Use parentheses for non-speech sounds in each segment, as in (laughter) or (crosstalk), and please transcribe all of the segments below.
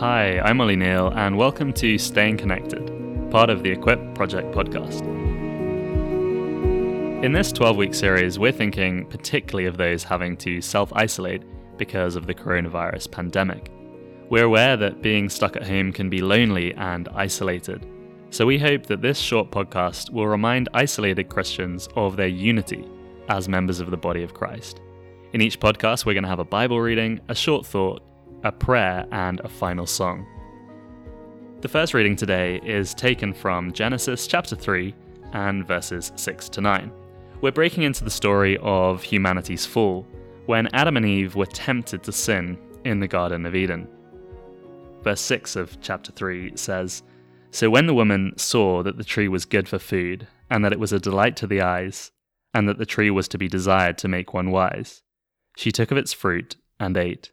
Hi, I'm Ollie Neal, and welcome to Staying Connected, part of the Equip Project podcast. In this 12 week series, we're thinking particularly of those having to self isolate because of the coronavirus pandemic. We're aware that being stuck at home can be lonely and isolated, so we hope that this short podcast will remind isolated Christians of their unity as members of the body of Christ. In each podcast, we're going to have a Bible reading, a short thought, a prayer, and a final song. The first reading today is taken from Genesis chapter 3 and verses 6 to 9. We're breaking into the story of humanity's fall, when Adam and Eve were tempted to sin in the Garden of Eden. Verse 6 of chapter 3 says So when the woman saw that the tree was good for food, and that it was a delight to the eyes, and that the tree was to be desired to make one wise, she took of its fruit and ate.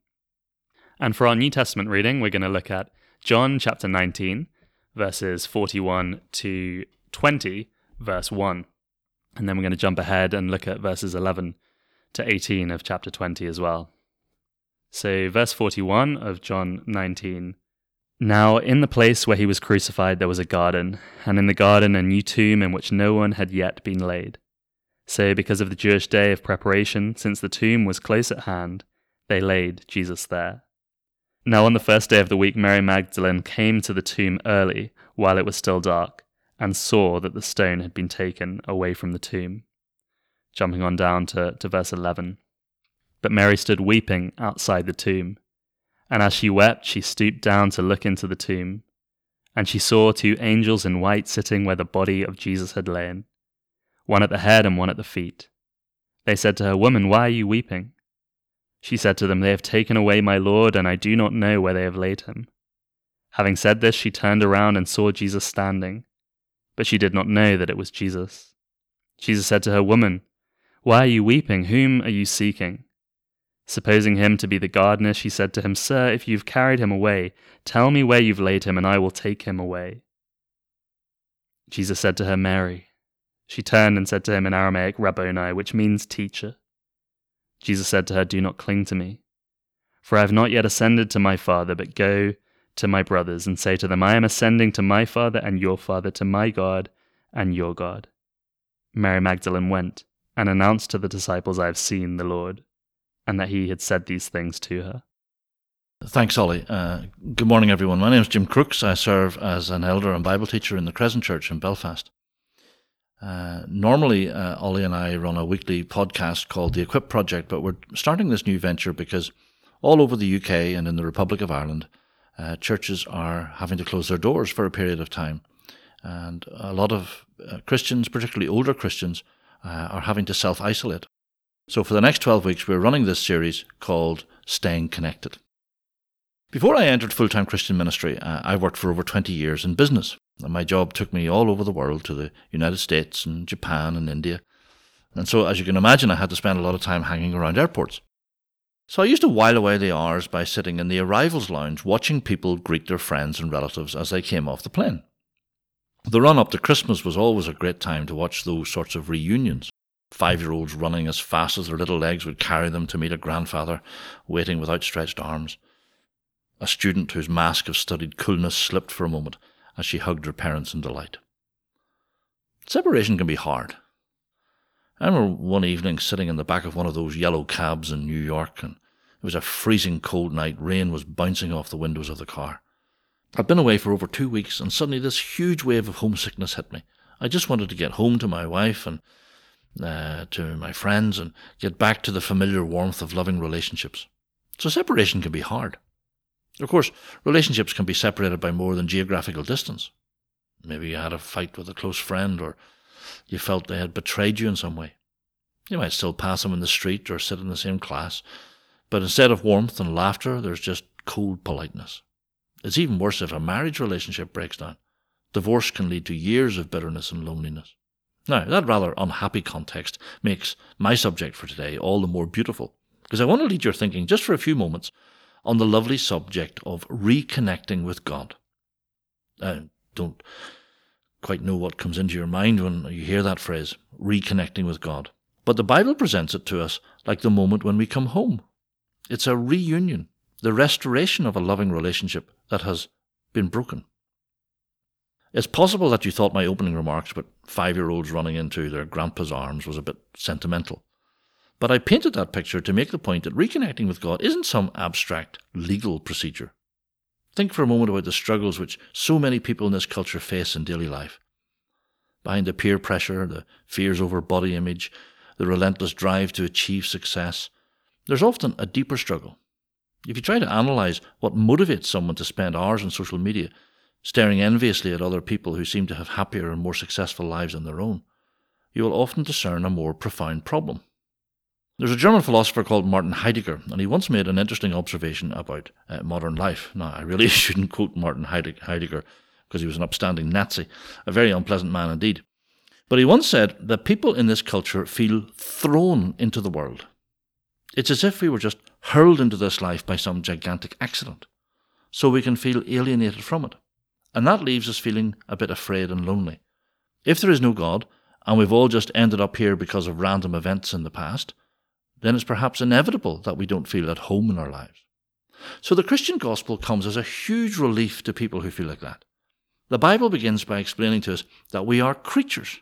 And for our New Testament reading, we're going to look at John chapter 19, verses 41 to 20, verse 1. And then we're going to jump ahead and look at verses 11 to 18 of chapter 20 as well. So, verse 41 of John 19. Now, in the place where he was crucified, there was a garden, and in the garden a new tomb in which no one had yet been laid. So, because of the Jewish day of preparation, since the tomb was close at hand, they laid Jesus there. Now, on the first day of the week, Mary Magdalene came to the tomb early, while it was still dark, and saw that the stone had been taken away from the tomb. Jumping on down to, to verse 11. But Mary stood weeping outside the tomb. And as she wept, she stooped down to look into the tomb. And she saw two angels in white sitting where the body of Jesus had lain, one at the head and one at the feet. They said to her, Woman, why are you weeping? She said to them, They have taken away my Lord, and I do not know where they have laid him. Having said this, she turned around and saw Jesus standing, but she did not know that it was Jesus. Jesus said to her, Woman, why are you weeping? Whom are you seeking? Supposing him to be the gardener, she said to him, Sir, if you've carried him away, tell me where you've laid him, and I will take him away. Jesus said to her, Mary. She turned and said to him in Aramaic, Rabboni, which means teacher. Jesus said to her, Do not cling to me, for I have not yet ascended to my Father, but go to my brothers and say to them, I am ascending to my Father and your Father, to my God and your God. Mary Magdalene went and announced to the disciples, I have seen the Lord, and that he had said these things to her. Thanks, Ollie. Uh, good morning, everyone. My name is Jim Crooks. I serve as an elder and Bible teacher in the Crescent Church in Belfast. Uh, normally, uh, Ollie and I run a weekly podcast called The Equip Project, but we're starting this new venture because all over the UK and in the Republic of Ireland, uh, churches are having to close their doors for a period of time. And a lot of uh, Christians, particularly older Christians, uh, are having to self isolate. So, for the next 12 weeks, we're running this series called Staying Connected. Before I entered full time Christian ministry, uh, I worked for over 20 years in business. And my job took me all over the world to the United States and Japan and India. And so, as you can imagine, I had to spend a lot of time hanging around airports. So I used to while away the hours by sitting in the arrivals lounge watching people greet their friends and relatives as they came off the plane. The run up to Christmas was always a great time to watch those sorts of reunions. Five year olds running as fast as their little legs would carry them to meet a grandfather waiting with outstretched arms. A student whose mask of studied coolness slipped for a moment as she hugged her parents in delight. Separation can be hard. I remember one evening sitting in the back of one of those yellow cabs in New York, and it was a freezing cold night. Rain was bouncing off the windows of the car. I'd been away for over two weeks, and suddenly this huge wave of homesickness hit me. I just wanted to get home to my wife and uh, to my friends and get back to the familiar warmth of loving relationships. So separation can be hard. Of course, relationships can be separated by more than geographical distance. Maybe you had a fight with a close friend, or you felt they had betrayed you in some way. You might still pass them in the street or sit in the same class, but instead of warmth and laughter, there's just cold politeness. It's even worse if a marriage relationship breaks down. Divorce can lead to years of bitterness and loneliness. Now, that rather unhappy context makes my subject for today all the more beautiful, because I want to lead your thinking just for a few moments on the lovely subject of reconnecting with God. I don't quite know what comes into your mind when you hear that phrase, reconnecting with God. But the Bible presents it to us like the moment when we come home. It's a reunion, the restoration of a loving relationship that has been broken. It's possible that you thought my opening remarks about five year olds running into their grandpa's arms was a bit sentimental. But I painted that picture to make the point that reconnecting with God isn't some abstract legal procedure. Think for a moment about the struggles which so many people in this culture face in daily life. Behind the peer pressure, the fears over body image, the relentless drive to achieve success, there's often a deeper struggle. If you try to analyse what motivates someone to spend hours on social media, staring enviously at other people who seem to have happier and more successful lives than their own, you will often discern a more profound problem. There's a German philosopher called Martin Heidegger, and he once made an interesting observation about uh, modern life. Now, I really (laughs) shouldn't quote Martin Heidegger because he was an upstanding Nazi, a very unpleasant man indeed. But he once said that people in this culture feel thrown into the world. It's as if we were just hurled into this life by some gigantic accident, so we can feel alienated from it. And that leaves us feeling a bit afraid and lonely. If there is no God, and we've all just ended up here because of random events in the past, then it's perhaps inevitable that we don't feel at home in our lives. So the Christian gospel comes as a huge relief to people who feel like that. The Bible begins by explaining to us that we are creatures.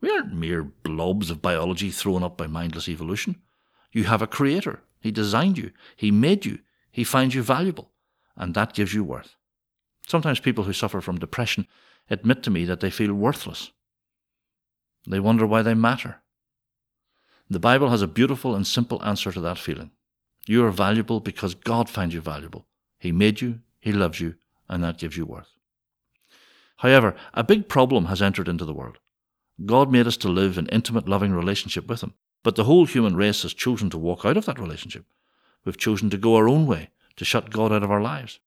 We aren't mere blobs of biology thrown up by mindless evolution. You have a creator. He designed you. He made you. He finds you valuable. And that gives you worth. Sometimes people who suffer from depression admit to me that they feel worthless. They wonder why they matter. The Bible has a beautiful and simple answer to that feeling. You are valuable because God finds you valuable. He made you, He loves you, and that gives you worth. However, a big problem has entered into the world. God made us to live in intimate, loving relationship with Him, but the whole human race has chosen to walk out of that relationship. We've chosen to go our own way, to shut God out of our lives.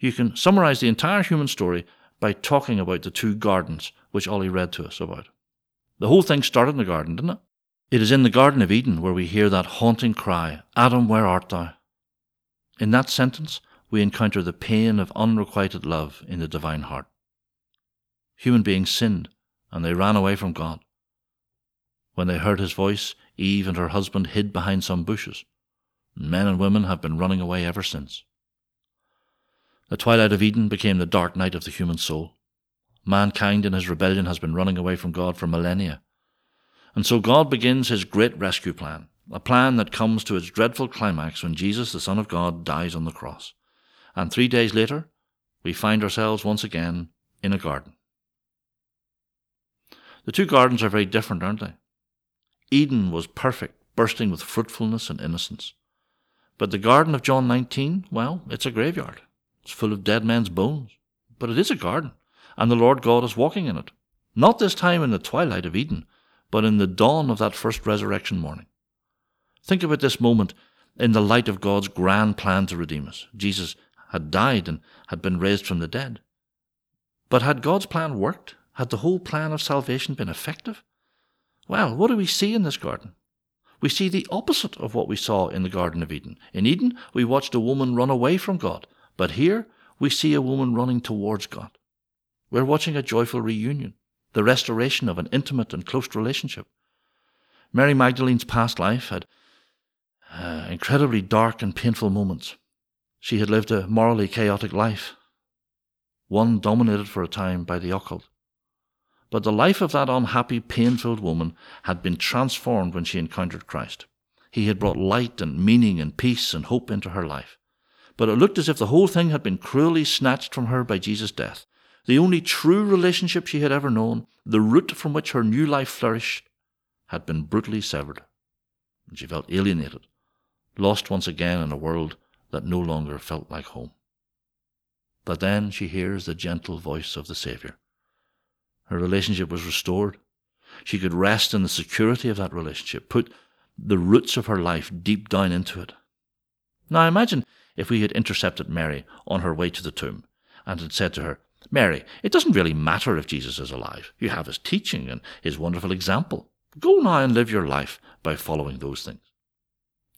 You can summarize the entire human story by talking about the two gardens which Ollie read to us about. The whole thing started in the garden, didn't it? It is in the Garden of Eden where we hear that haunting cry, Adam, where art thou? In that sentence, we encounter the pain of unrequited love in the divine heart. Human beings sinned, and they ran away from God. When they heard his voice, Eve and her husband hid behind some bushes. Men and women have been running away ever since. The twilight of Eden became the dark night of the human soul. Mankind in his rebellion has been running away from God for millennia. And so God begins his great rescue plan, a plan that comes to its dreadful climax when Jesus, the Son of God, dies on the cross. And three days later, we find ourselves once again in a garden. The two gardens are very different, aren't they? Eden was perfect, bursting with fruitfulness and innocence. But the garden of John 19, well, it's a graveyard. It's full of dead men's bones. But it is a garden, and the Lord God is walking in it. Not this time in the twilight of Eden, but in the dawn of that first resurrection morning. Think about this moment in the light of God's grand plan to redeem us. Jesus had died and had been raised from the dead. But had God's plan worked? Had the whole plan of salvation been effective? Well, what do we see in this garden? We see the opposite of what we saw in the Garden of Eden. In Eden, we watched a woman run away from God. But here we see a woman running towards God. We're watching a joyful reunion, the restoration of an intimate and close relationship. Mary Magdalene's past life had uh, incredibly dark and painful moments. She had lived a morally chaotic life, one dominated for a time by the occult. But the life of that unhappy, pain filled woman had been transformed when she encountered Christ. He had brought light and meaning and peace and hope into her life but it looked as if the whole thing had been cruelly snatched from her by Jesus' death. The only true relationship she had ever known, the root from which her new life flourished, had been brutally severed. And she felt alienated, lost once again in a world that no longer felt like home. But then she hears the gentle voice of the Saviour. Her relationship was restored. She could rest in the security of that relationship, put the roots of her life deep down into it. Now imagine if we had intercepted Mary on her way to the tomb and had said to her, Mary, it doesn't really matter if Jesus is alive. You have his teaching and his wonderful example. Go now and live your life by following those things.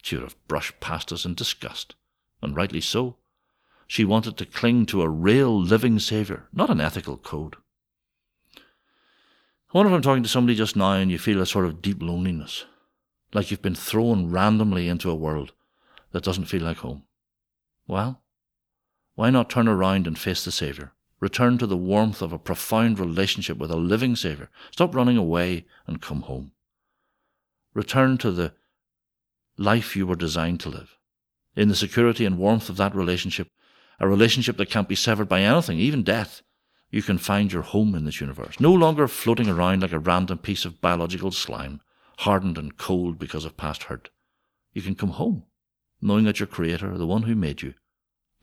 She would have brushed past us in disgust, and rightly so. She wanted to cling to a real living Saviour, not an ethical code. I wonder if I'm talking to somebody just now and you feel a sort of deep loneliness, like you've been thrown randomly into a world that doesn't feel like home. Well, why not turn around and face the Saviour? Return to the warmth of a profound relationship with a living Saviour. Stop running away and come home. Return to the life you were designed to live. In the security and warmth of that relationship, a relationship that can't be severed by anything, even death, you can find your home in this universe, no longer floating around like a random piece of biological slime, hardened and cold because of past hurt. You can come home, knowing that your Creator, the one who made you,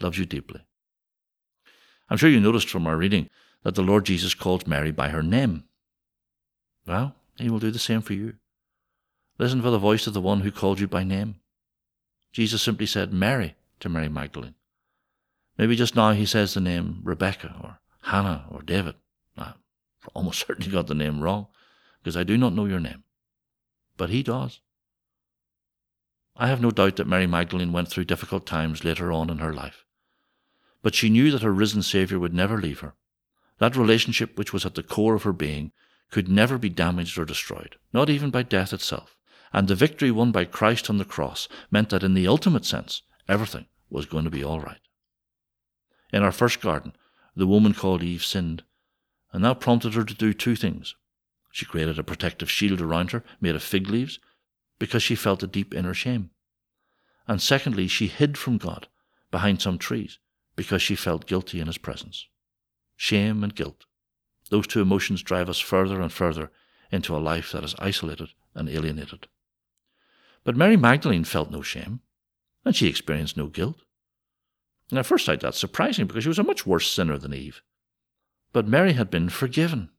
loves you deeply. I'm sure you noticed from our reading that the Lord Jesus called Mary by her name. Well, He will do the same for you. Listen for the voice of the one who called you by name. Jesus simply said Mary to Mary Magdalene. Maybe just now he says the name Rebecca or Hannah or David. I almost (laughs) certainly got the name wrong, because I do not know your name. But he does. I have no doubt that Mary Magdalene went through difficult times later on in her life. But she knew that her risen Saviour would never leave her. That relationship, which was at the core of her being, could never be damaged or destroyed, not even by death itself. And the victory won by Christ on the cross meant that in the ultimate sense, everything was going to be all right. In our first garden, the woman called Eve sinned, and that prompted her to do two things. She created a protective shield around her made of fig leaves because she felt a deep inner shame. And secondly, she hid from God behind some trees because she felt guilty in his presence. Shame and guilt. Those two emotions drive us further and further into a life that is isolated and alienated. But Mary Magdalene felt no shame, and she experienced no guilt. And at first sight, that's surprising because she was a much worse sinner than Eve. But Mary had been forgiven,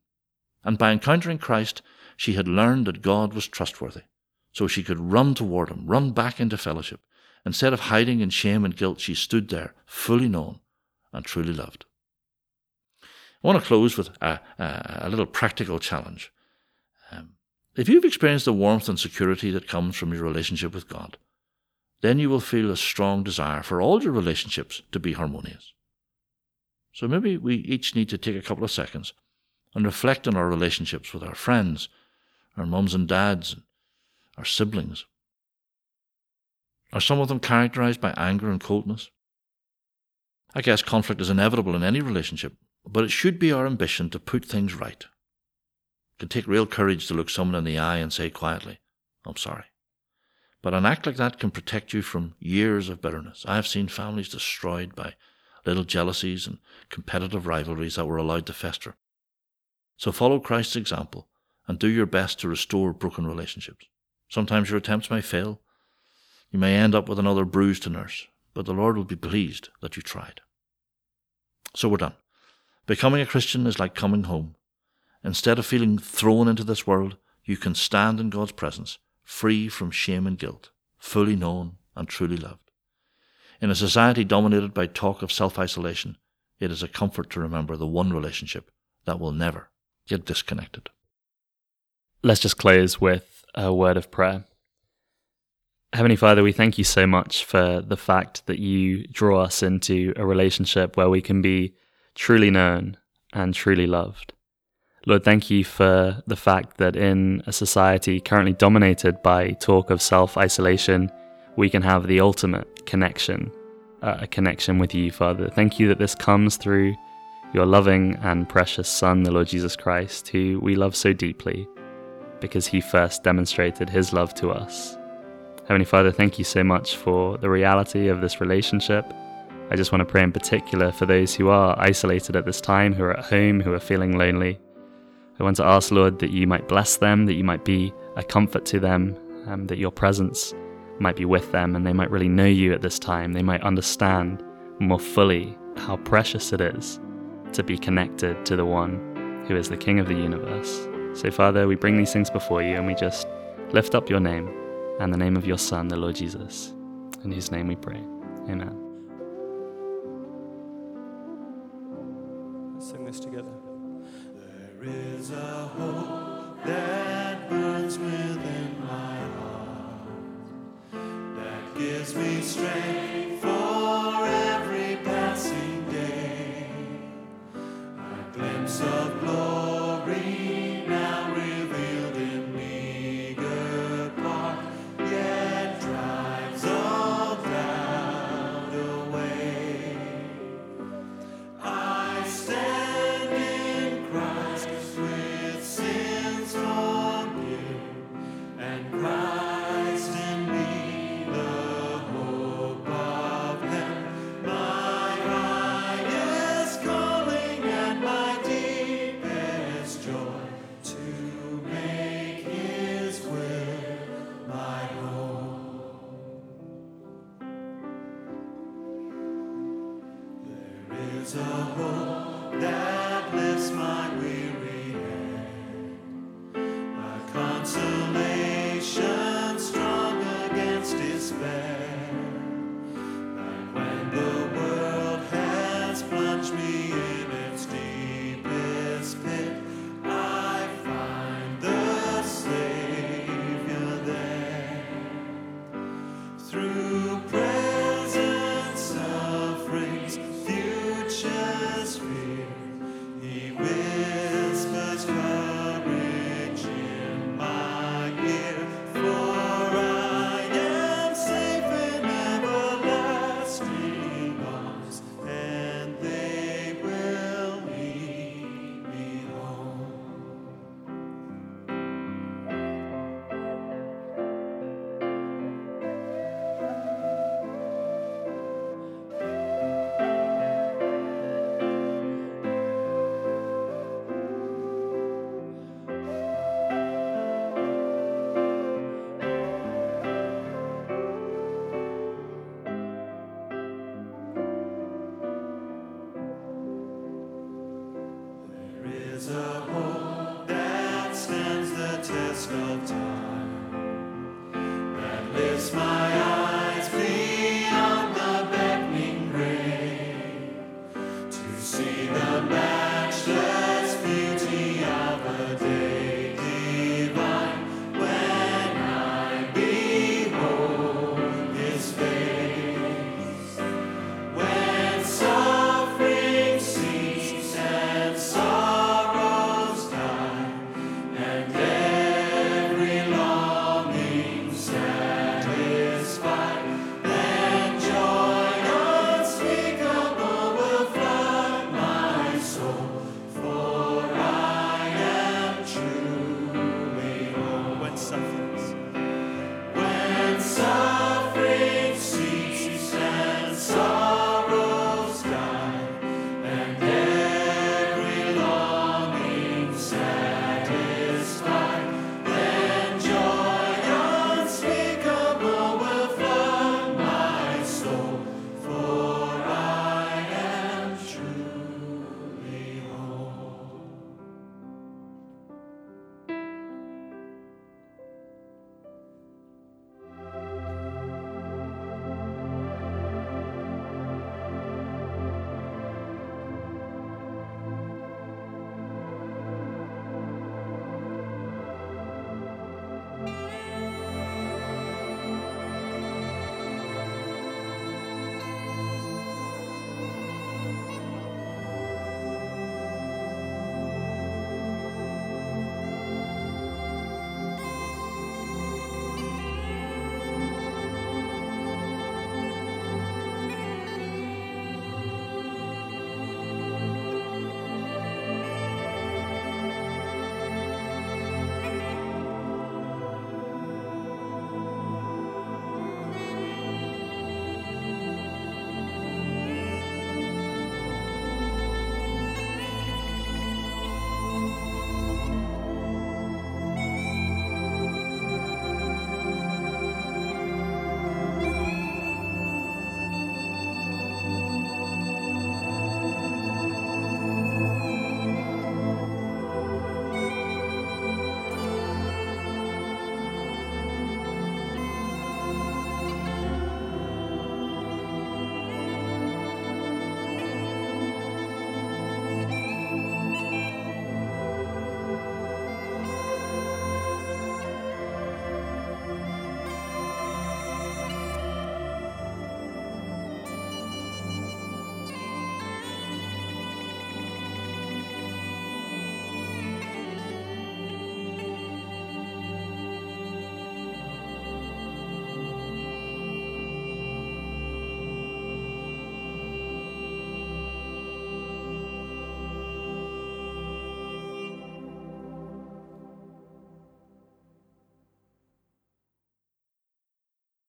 and by encountering Christ, she had learned that God was trustworthy, so she could run toward him, run back into fellowship. Instead of hiding in shame and guilt, she stood there, fully known and truly loved. I want to close with a, a, a little practical challenge. Um, if you've experienced the warmth and security that comes from your relationship with God, then you will feel a strong desire for all your relationships to be harmonious. So maybe we each need to take a couple of seconds and reflect on our relationships with our friends, our mums and dads, our siblings. Are some of them characterized by anger and coldness? I guess conflict is inevitable in any relationship, but it should be our ambition to put things right. It can take real courage to look someone in the eye and say quietly, I'm sorry. But an act like that can protect you from years of bitterness. I have seen families destroyed by little jealousies and competitive rivalries that were allowed to fester. So follow Christ's example and do your best to restore broken relationships. Sometimes your attempts may fail. You may end up with another bruise to nurse, but the Lord will be pleased that you tried. So we're done. Becoming a Christian is like coming home. Instead of feeling thrown into this world, you can stand in God's presence free from shame and guilt, fully known and truly loved. In a society dominated by talk of self isolation, it is a comfort to remember the one relationship that will never get disconnected. Let's just close with a word of prayer. Heavenly Father, we thank you so much for the fact that you draw us into a relationship where we can be truly known and truly loved. Lord, thank you for the fact that in a society currently dominated by talk of self isolation, we can have the ultimate connection, uh, a connection with you, Father. Thank you that this comes through your loving and precious Son, the Lord Jesus Christ, who we love so deeply because he first demonstrated his love to us. Heavenly Father, thank you so much for the reality of this relationship. I just want to pray in particular for those who are isolated at this time, who are at home, who are feeling lonely. I want to ask, Lord, that you might bless them, that you might be a comfort to them, um, that your presence might be with them, and they might really know you at this time. They might understand more fully how precious it is to be connected to the one who is the King of the universe. So, Father, we bring these things before you and we just lift up your name and the name of your Son, the Lord Jesus, in whose name we pray. Amen. Let's sing this together. There is a hope that burns within my heart that gives me strength